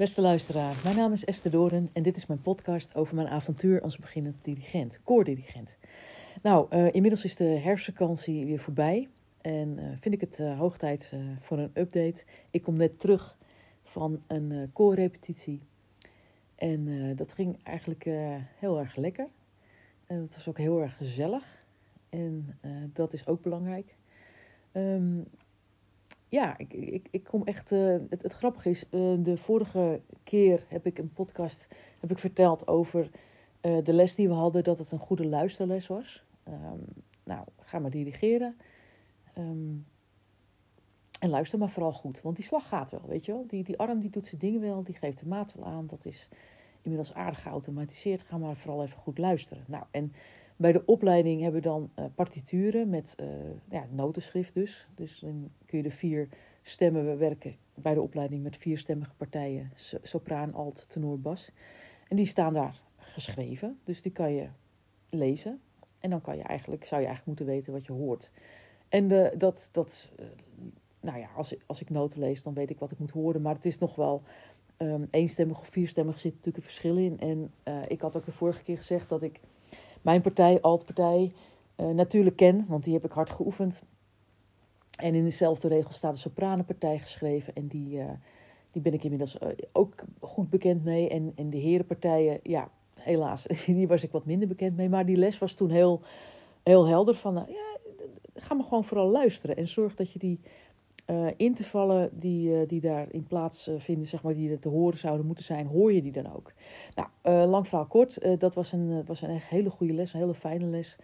Beste luisteraar, mijn naam is Esther Doren en dit is mijn podcast over mijn avontuur als beginnend dirigent, koordirigent. Nou, uh, inmiddels is de herfstvakantie weer voorbij en uh, vind ik het uh, hoog tijd voor een update. Ik kom net terug van een koorrepetitie en dat ging eigenlijk heel erg lekker. het was ook heel erg gezellig en dat is ook belangrijk. Um, ja, ik, ik, ik kom echt. Uh, het, grappige is, uh, de vorige keer heb ik een podcast heb ik verteld over uh, de les die we hadden, dat het een goede luisterles was. Um, nou, ga maar dirigeren. Um, en luister maar vooral goed, want die slag gaat wel, weet je wel. Die, die arm die doet zijn dingen wel, die geeft de maat wel aan. Dat is inmiddels aardig geautomatiseerd. Ga maar vooral even goed luisteren. Nou, en bij de opleiding hebben we dan uh, partituren met uh, ja, notenschrift dus. Dus dan kun je de vier stemmen, we werken bij de opleiding met vierstemmige partijen, sopraan, alt, tenor, bas. En die staan daar geschreven, dus die kan je lezen. En dan kan je eigenlijk, zou je eigenlijk moeten weten wat je hoort. En de, dat, dat uh, nou ja, als, als ik noten lees, dan weet ik wat ik moet horen. Maar het is nog wel eenstemmig of vierstemmig zit natuurlijk een verschil in. En ik had ook de vorige keer gezegd dat ik mijn partij, altpartij, uh, natuurlijk ken, want die heb ik hard geoefend. En in dezelfde regel staat de sopranenpartij geschreven en die, uh, die ben ik inmiddels uh, ook goed bekend mee. En, en de herenpartijen, ja, helaas, die was ik wat minder bekend mee. Maar die les was toen heel, heel helder van, ja, ga maar gewoon vooral luisteren en zorg dat je die uh, intervallen die, uh, die daarin plaats uh, vinden, zeg maar, die er te horen zouden moeten zijn, hoor je die dan ook? Nou, lang verhaal kort, dat was een, was een echt hele goede les, een hele fijne les.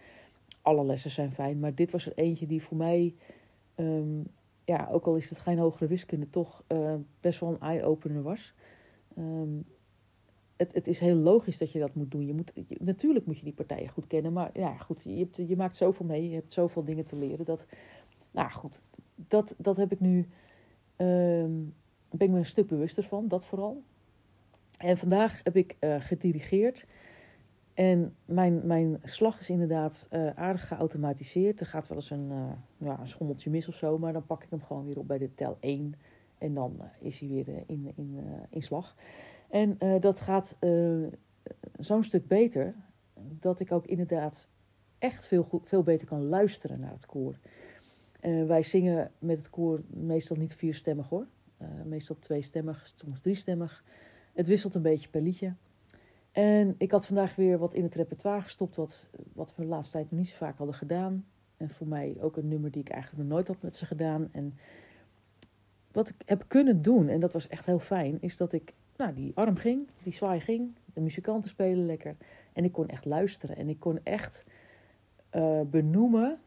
Alle lessen zijn fijn, maar dit was er eentje die voor mij, um, ja, ook al is het geen hogere wiskunde, toch best wel een eye-opener was. Um, het, het is heel logisch dat je dat moet doen. Je moet, natuurlijk moet je die partijen goed kennen, maar ja, goed, je, hebt, je maakt zoveel mee, je hebt zoveel dingen te leren. Dat, nou goed, dat, dat heb ik nu. Um, ben ik me een stuk bewuster van, dat vooral. En vandaag heb ik uh, gedirigeerd. En mijn, mijn slag is inderdaad uh, aardig geautomatiseerd. Er gaat wel eens een, uh, ja, een schommeltje mis of zo, maar dan pak ik hem gewoon weer op bij de tel 1. En dan is hij weer in, in, in slag. En dat gaat zo'n stuk beter dat ik ook inderdaad echt veel, veel beter kan luisteren naar het koor. Uh, wij zingen met het koor meestal niet vierstemmig hoor. Uh, meestal tweestemmig, soms driestemmig. Het wisselt een beetje per liedje. En ik had vandaag weer wat in het repertoire gestopt, wat, wat we de laatste tijd niet zo vaak hadden gedaan. En voor mij ook een nummer die ik eigenlijk nog nooit had met ze gedaan. En wat ik heb kunnen doen, en dat was echt heel fijn, is dat ik, nou, die arm ging, die zwaai ging, de muzikanten spelen lekker. En ik kon echt luisteren en ik kon echt uh, benoemen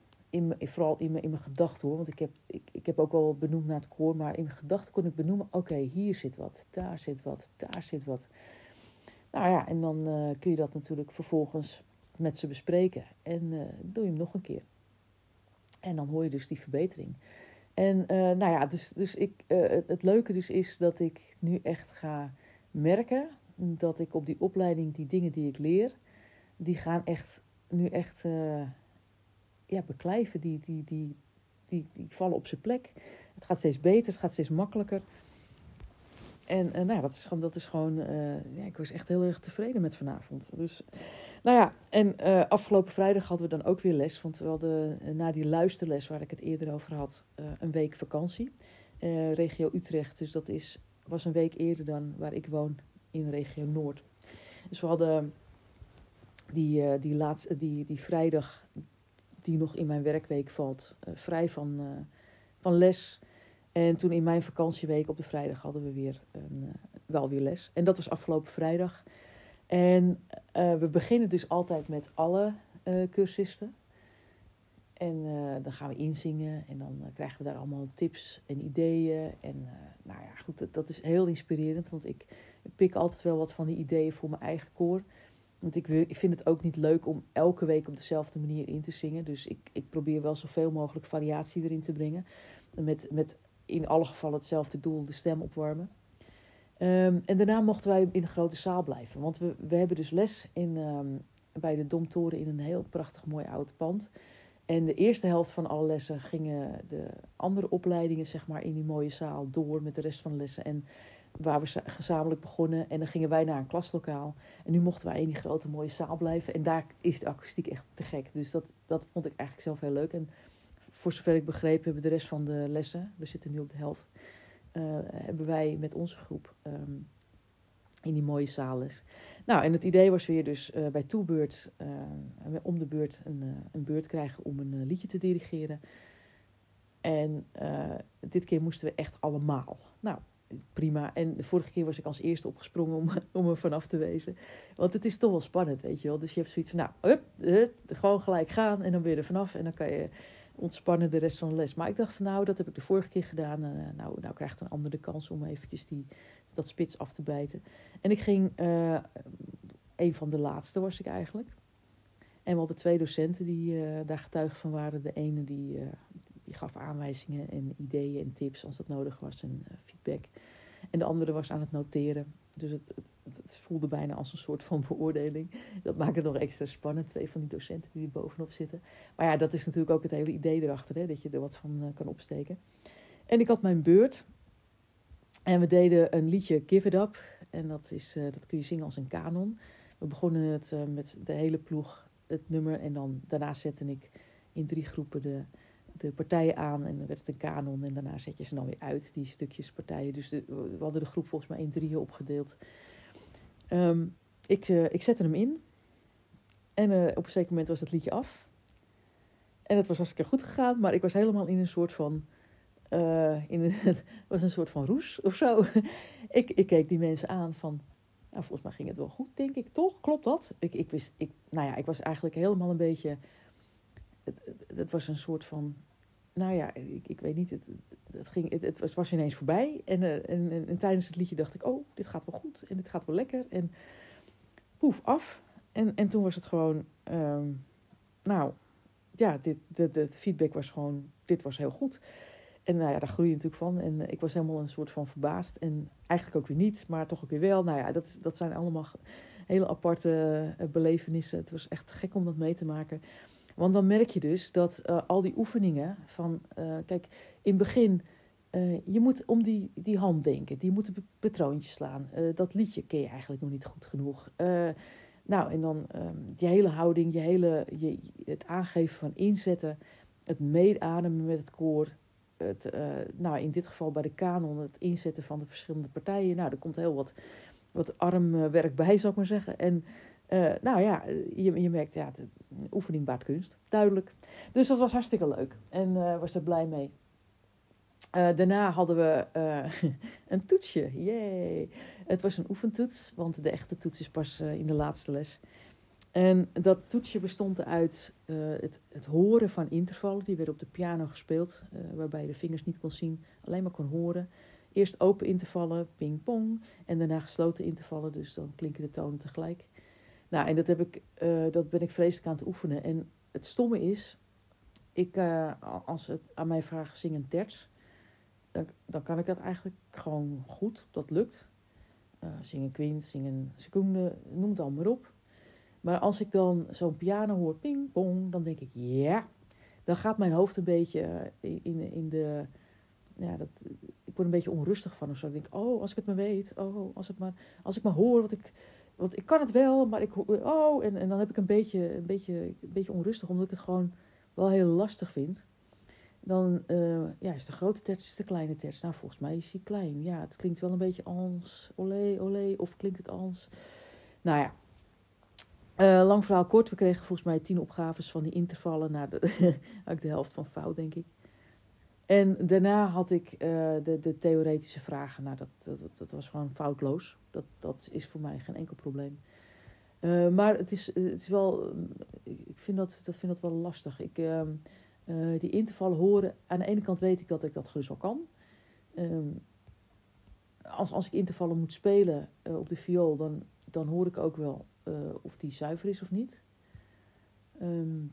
vooral in mijn, in gedachten hoor. Want ik heb, ik, ik heb ook wel benoemd naar het koor. Maar in mijn gedachten kon ik benoemen: oké, hier zit wat, daar zit wat, daar zit wat. Nou ja, en dan uh, kun je dat natuurlijk vervolgens met ze bespreken. En uh, doe je hem nog een keer. En dan hoor je dus die verbetering. En uh, nou ja, dus, dus ik, het leuke dus is dat ik nu echt ga merken dat ik op die opleiding die dingen die ik leer, die gaan echt nu echt ja, beklijven, die, die, die, die, die vallen op zijn plek. Het gaat steeds beter, het gaat steeds makkelijker. En uh, nou, dat is gewoon, dat is gewoon uh, ja, ik was echt heel erg tevreden met vanavond. Dus, nou ja, en uh, afgelopen vrijdag hadden we dan ook weer les. Want we hadden na die luisterles waar ik het eerder over had, een week vakantie. regio Utrecht, dus dat is, was een week eerder dan waar ik woon in regio Noord. Dus we hadden die, die, laatste, die, die vrijdag die nog in mijn werkweek valt, uh, vrij van, uh, van les. En toen in mijn vakantieweek op de vrijdag hadden we weer een, uh, wel weer les. En dat was afgelopen vrijdag. En we beginnen dus altijd met alle cursisten. En dan gaan we inzingen en dan krijgen we daar allemaal tips en ideeën. En nou ja, goed, dat is heel inspirerend, want ik pik altijd wel wat van die ideeën voor mijn eigen koor. Want ik, ik vind het ook niet leuk om elke week op dezelfde manier in te zingen. Dus ik, ik probeer wel zoveel mogelijk variatie erin te brengen. Met, met in alle gevallen hetzelfde doel, de stem opwarmen. Um, en daarna mochten wij in de grote zaal blijven. Want we, we hebben dus les in, um, bij de Domtoren in een heel prachtig mooi oud pand. En de eerste helft van alle lessen gingen de andere opleidingen zeg maar, in die mooie zaal door met de rest van de lessen. En waar we gezamenlijk begonnen. En dan gingen wij naar een klaslokaal. En nu mochten wij in die grote mooie zaal blijven. En daar is de akoestiek echt te gek. Dus dat, dat vond ik eigenlijk zelf heel leuk. En voor zover ik begreep hebben de rest van de lessen, we zitten nu op de helft, uh, hebben wij met onze groep ehm, in die mooie zaal. Nou, en het idee was weer dus uh, bij toebeurt, uh, om de beurt een, een beurt krijgen om een liedje te dirigeren. En dit keer moesten we echt allemaal. Nou, prima. En de vorige keer was ik als eerste opgesprongen om, om er vanaf te wezen. Want het is toch wel spannend, weet je wel. Dus je hebt zoiets van, nou, hup, gewoon gelijk gaan en dan je er vanaf. En dan kan je ontspannen de rest van de les. Maar ik dacht van, nou, dat heb ik de vorige keer gedaan. Uh, nou, nou krijgt een ander de kans om eventjes die, dat spits af te bijten. En ik ging, uh, een van de laatste was ik eigenlijk. En we hadden twee docenten die uh, daar getuige van waren. De ene die, die gaf aanwijzingen en ideeën en tips als dat nodig was en feedback. En de andere was aan het noteren. Dus het, het, het, voelde bijna als een soort van beoordeling. Dat maakt het nog extra spannend. Twee van die docenten die er bovenop zitten. Maar ja, dat is natuurlijk ook het hele idee erachter. Hè, dat je er wat van uh, kan opsteken. En ik had mijn beurt. En we deden een liedje Give It Up. En dat, is, uh, dat kun je zingen als een kanon. We begonnen het met de hele ploeg, het nummer. En dan daarna zette ik in drie groepen de, de partijen aan en dan werd het een kanon en daarna zet je ze dan weer uit, die stukjes partijen. Dus we hadden de groep volgens mij in drieën opgedeeld. Um, ik, uh, ik zette hem in en uh, op een zeker moment was het liedje af. En het was hartstikke goed gegaan, maar ik was helemaal in een soort van, uh, in het was een soort van roes of zo. ik, ik keek die mensen aan van, nou volgens mij ging het wel goed, denk ik, toch? Klopt dat? Ik, ik wist, ik, nou ja, ik was eigenlijk helemaal een beetje het, het, was een soort van nou ja, ik, ik weet niet, het, het, ging, het, het was, ineens voorbij. En, uh, en, en, en, tijdens het liedje dacht ik, oh, dit gaat wel goed en dit gaat wel lekker. En poef, af. En, en toen was het gewoon, um, nou, ja, dit, de, de feedback was gewoon, dit was heel goed. En nou ja, daar groei je natuurlijk van. En uh, ik was helemaal een soort van verbaasd. En eigenlijk ook weer niet, maar toch ook weer wel. Nou ja, dat, dat zijn allemaal hele aparte uh, belevenissen. Het was echt gek om dat mee te maken. Want dan merk je dus dat uh, al die oefeningen van, uh, kijk, in het begin, uh, je moet om die, die hand denken, die moet een patroontje slaan. dat liedje ken je eigenlijk nog niet goed genoeg. nou, en dan um, je hele houding, je hele, je, het aangeven van inzetten, het meeademen met het koor. Het, nou, in dit geval bij de kanon, het inzetten van de verschillende partijen. Nou, er komt heel wat, wat armwerk bij, zou ik maar zeggen. En uh, nou ja, je, je merkt, ja, de oefening baart kunst, duidelijk. Dus dat was hartstikke leuk en was er blij mee. Daarna hadden we een toetsje, yay. Het was een oefentoets, want de echte toets is pas in de laatste les. En dat toetsje bestond uit het, het, horen van intervallen. Die werden op de piano gespeeld, waarbij je de vingers niet kon zien, alleen maar kon horen. Eerst open intervallen, ping-pong, en daarna gesloten intervallen, dus dan klinken de tonen tegelijk. Nou, en dat, heb ik, uh, dat ben ik vreselijk aan het oefenen. En het stomme is, ik, uh, als het aan mij vragen zing een terts, dan, dan kan ik dat eigenlijk gewoon goed. Dat lukt. Uh, zing een kwint, zing een seconde, noem het allemaal maar op. Maar als ik dan zo'n piano hoor, ping, pong, dan denk ik, ja. Dan gaat mijn hoofd een beetje in, in de... Ja, dat, ik word een beetje onrustig van of zo. Ik denk, oh, als ik het maar weet. Oh, als, het maar, als ik maar hoor wat ik want ik kan het wel, maar ik. Oh, en, en dan heb ik een beetje, een, beetje, een beetje onrustig, omdat ik het gewoon wel heel lastig vind. Dan uh, ja, is de grote terts is de kleine terts. Nou, volgens mij is die klein. Ja, het klinkt wel een beetje als olé, olé. Of klinkt het als. Nou ja. Uh, lang verhaal kort. We kregen volgens mij tien opgaves van die intervallen. naar de, de helft van fout, denk ik. En daarna had ik uh, de, de theoretische vragen. Nou, dat, dat, dat, was gewoon foutloos. Dat, dat is voor mij geen enkel probleem. Uh, maar het is, het is wel, ik vind dat, dat, vind dat wel lastig. Ik, uh, die intervallen horen, aan de ene kant weet ik dat ik dat gerust al kan. Ehm, als, als ik intervallen moet spelen op de viool, dan, dan hoor ik ook wel of die zuiver is of niet. Um,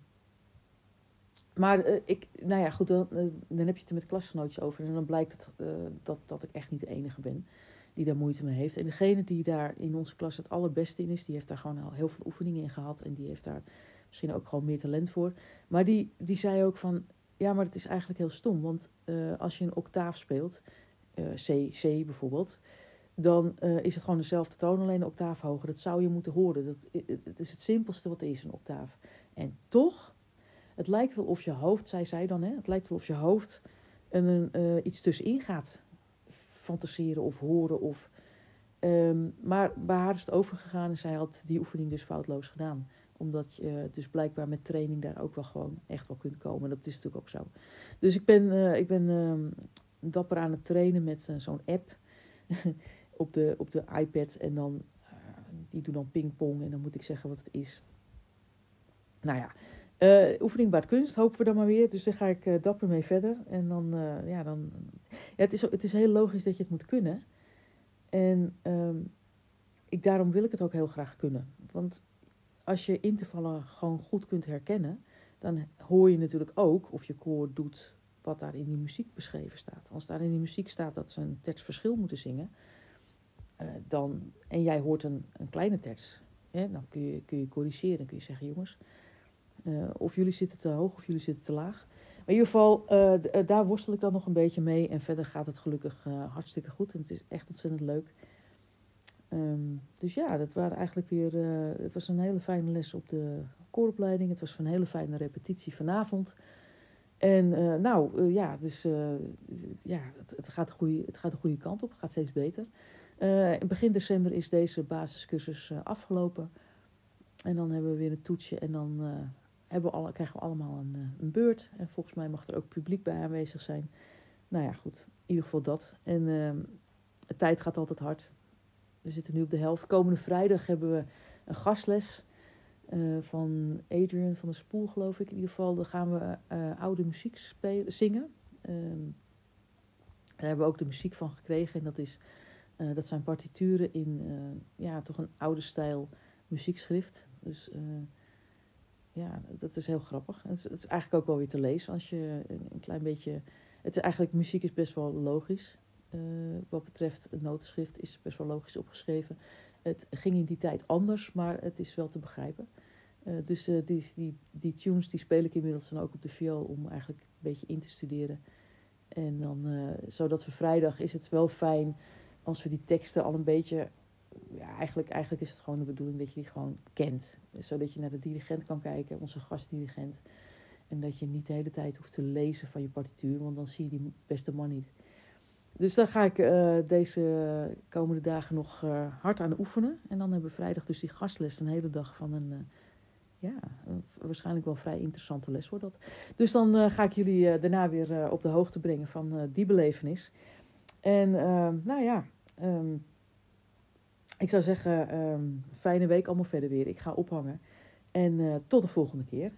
maar uh, ik, nou ja, goed, dan, uh, dan heb je het er met klasgenootjes over. En dan blijkt het uh, dat, dat ik echt niet de enige ben die daar moeite mee heeft. En degene die daar in onze klas het allerbeste in is, die heeft daar gewoon al heel veel oefeningen in gehad. En die heeft daar misschien ook gewoon meer talent voor. Maar die, die zei ook van, ja, maar het is eigenlijk heel stom. Want als je een octaaf speelt, C, C bijvoorbeeld, dan eh, is het gewoon dezelfde toon, alleen een octaaf hoger. Dat zou je moeten horen. Dat, het is het simpelste wat er is, een octaaf. En toch, het lijkt wel of je hoofd, zei zij dan, hè, het lijkt wel of je hoofd een, uh, iets tussenin gaat fantaseren of horen. Of, um, maar bij haar is het overgegaan en zij had die oefening dus foutloos gedaan. Omdat je dus blijkbaar met training daar ook wel gewoon echt wel kunt komen. Dat is natuurlijk ook zo. Dus ik ben, uh, ik ben uh, dapper aan het trainen met zo'n app op, de, op de iPad. En dan, die doen dan pingpong en dan moet ik zeggen wat het is. Nou ja, uh, oefening baart kunst, hopen we dan maar weer. Dus daar ga ik uh, dapper mee verder. En dan, uh, ja, dan. Ja, het, is, het is heel logisch dat je het moet kunnen. En um, ik, daarom wil ik het ook heel graag kunnen. Want als je intervallen gewoon goed kunt herkennen, dan hoor je natuurlijk ook of je koor doet wat daar in die muziek beschreven staat. Als daar in die muziek staat dat ze een tekst verschil moeten zingen, dan, en jij hoort een, een kleine tekst, hè, dan kun je, kun je corrigeren. Kun je zeggen, jongens uh, of jullie zitten te hoog of jullie zitten te laag. Maar in ieder geval, uh, daar worstel ik dan nog een beetje mee. En verder gaat het gelukkig hartstikke goed. En het is echt ontzettend leuk. Um, dus ja, dat waren eigenlijk weer. het was een hele fijne les op de kooropleiding. Het was een hele fijne repetitie vanavond. En nou ja, dus ja, het, gaat de goede, het gaat de goede kant op. Het gaat steeds beter. in begin december is deze basiscursus afgelopen. En dan hebben we weer een toetsje en dan hebben we alle, krijgen we allemaal een, eh, een beurt. En volgens mij mag er ook publiek bij aanwezig zijn. Nou ja, goed. In ieder geval dat. En de tijd gaat altijd hard. We zitten nu op de helft. Komende vrijdag hebben we een gastles uh, van Adrian van de Spoel, geloof ik. In ieder geval, dan gaan we uh, oude muziek spelen, zingen. Um, daar hebben we ook de muziek van gekregen. En dat, is, dat zijn partituren in ja, toch een oude stijl muziekschrift. Dus ja, dat is heel grappig. Het is, het is, eigenlijk ook wel weer te lezen als je een klein beetje. Het is eigenlijk, muziek is best wel logisch. Uh, wat betreft het notenschrift is best wel logisch opgeschreven. Het ging in die tijd anders, maar het is wel te begrijpen. Uh, dus uh, die, die, die tunes die speel ik inmiddels dan ook op de viool om eigenlijk een beetje in te studeren. En dan, zodat we vrijdag is het wel fijn als we die teksten al een beetje ja, eigenlijk, eigenlijk is het gewoon de bedoeling dat je die gewoon kent. Zodat je naar de dirigent kan kijken, onze gastdirigent. En dat je niet de hele tijd hoeft te lezen van je partituur, want dan zie je die beste man niet. Dus daar ga ik uh, deze komende dagen nog uh, hard aan oefenen. En dan hebben we vrijdag dus die gastles, een hele dag van een, uh, ja, waarschijnlijk wel vrij interessante les wordt dat. Dus dan ga ik jullie daarna weer op de hoogte brengen van die belevenis. En nou ja, um, ik zou zeggen, um, fijne week allemaal verder weer. Ik ga ophangen. En uh, tot de volgende keer.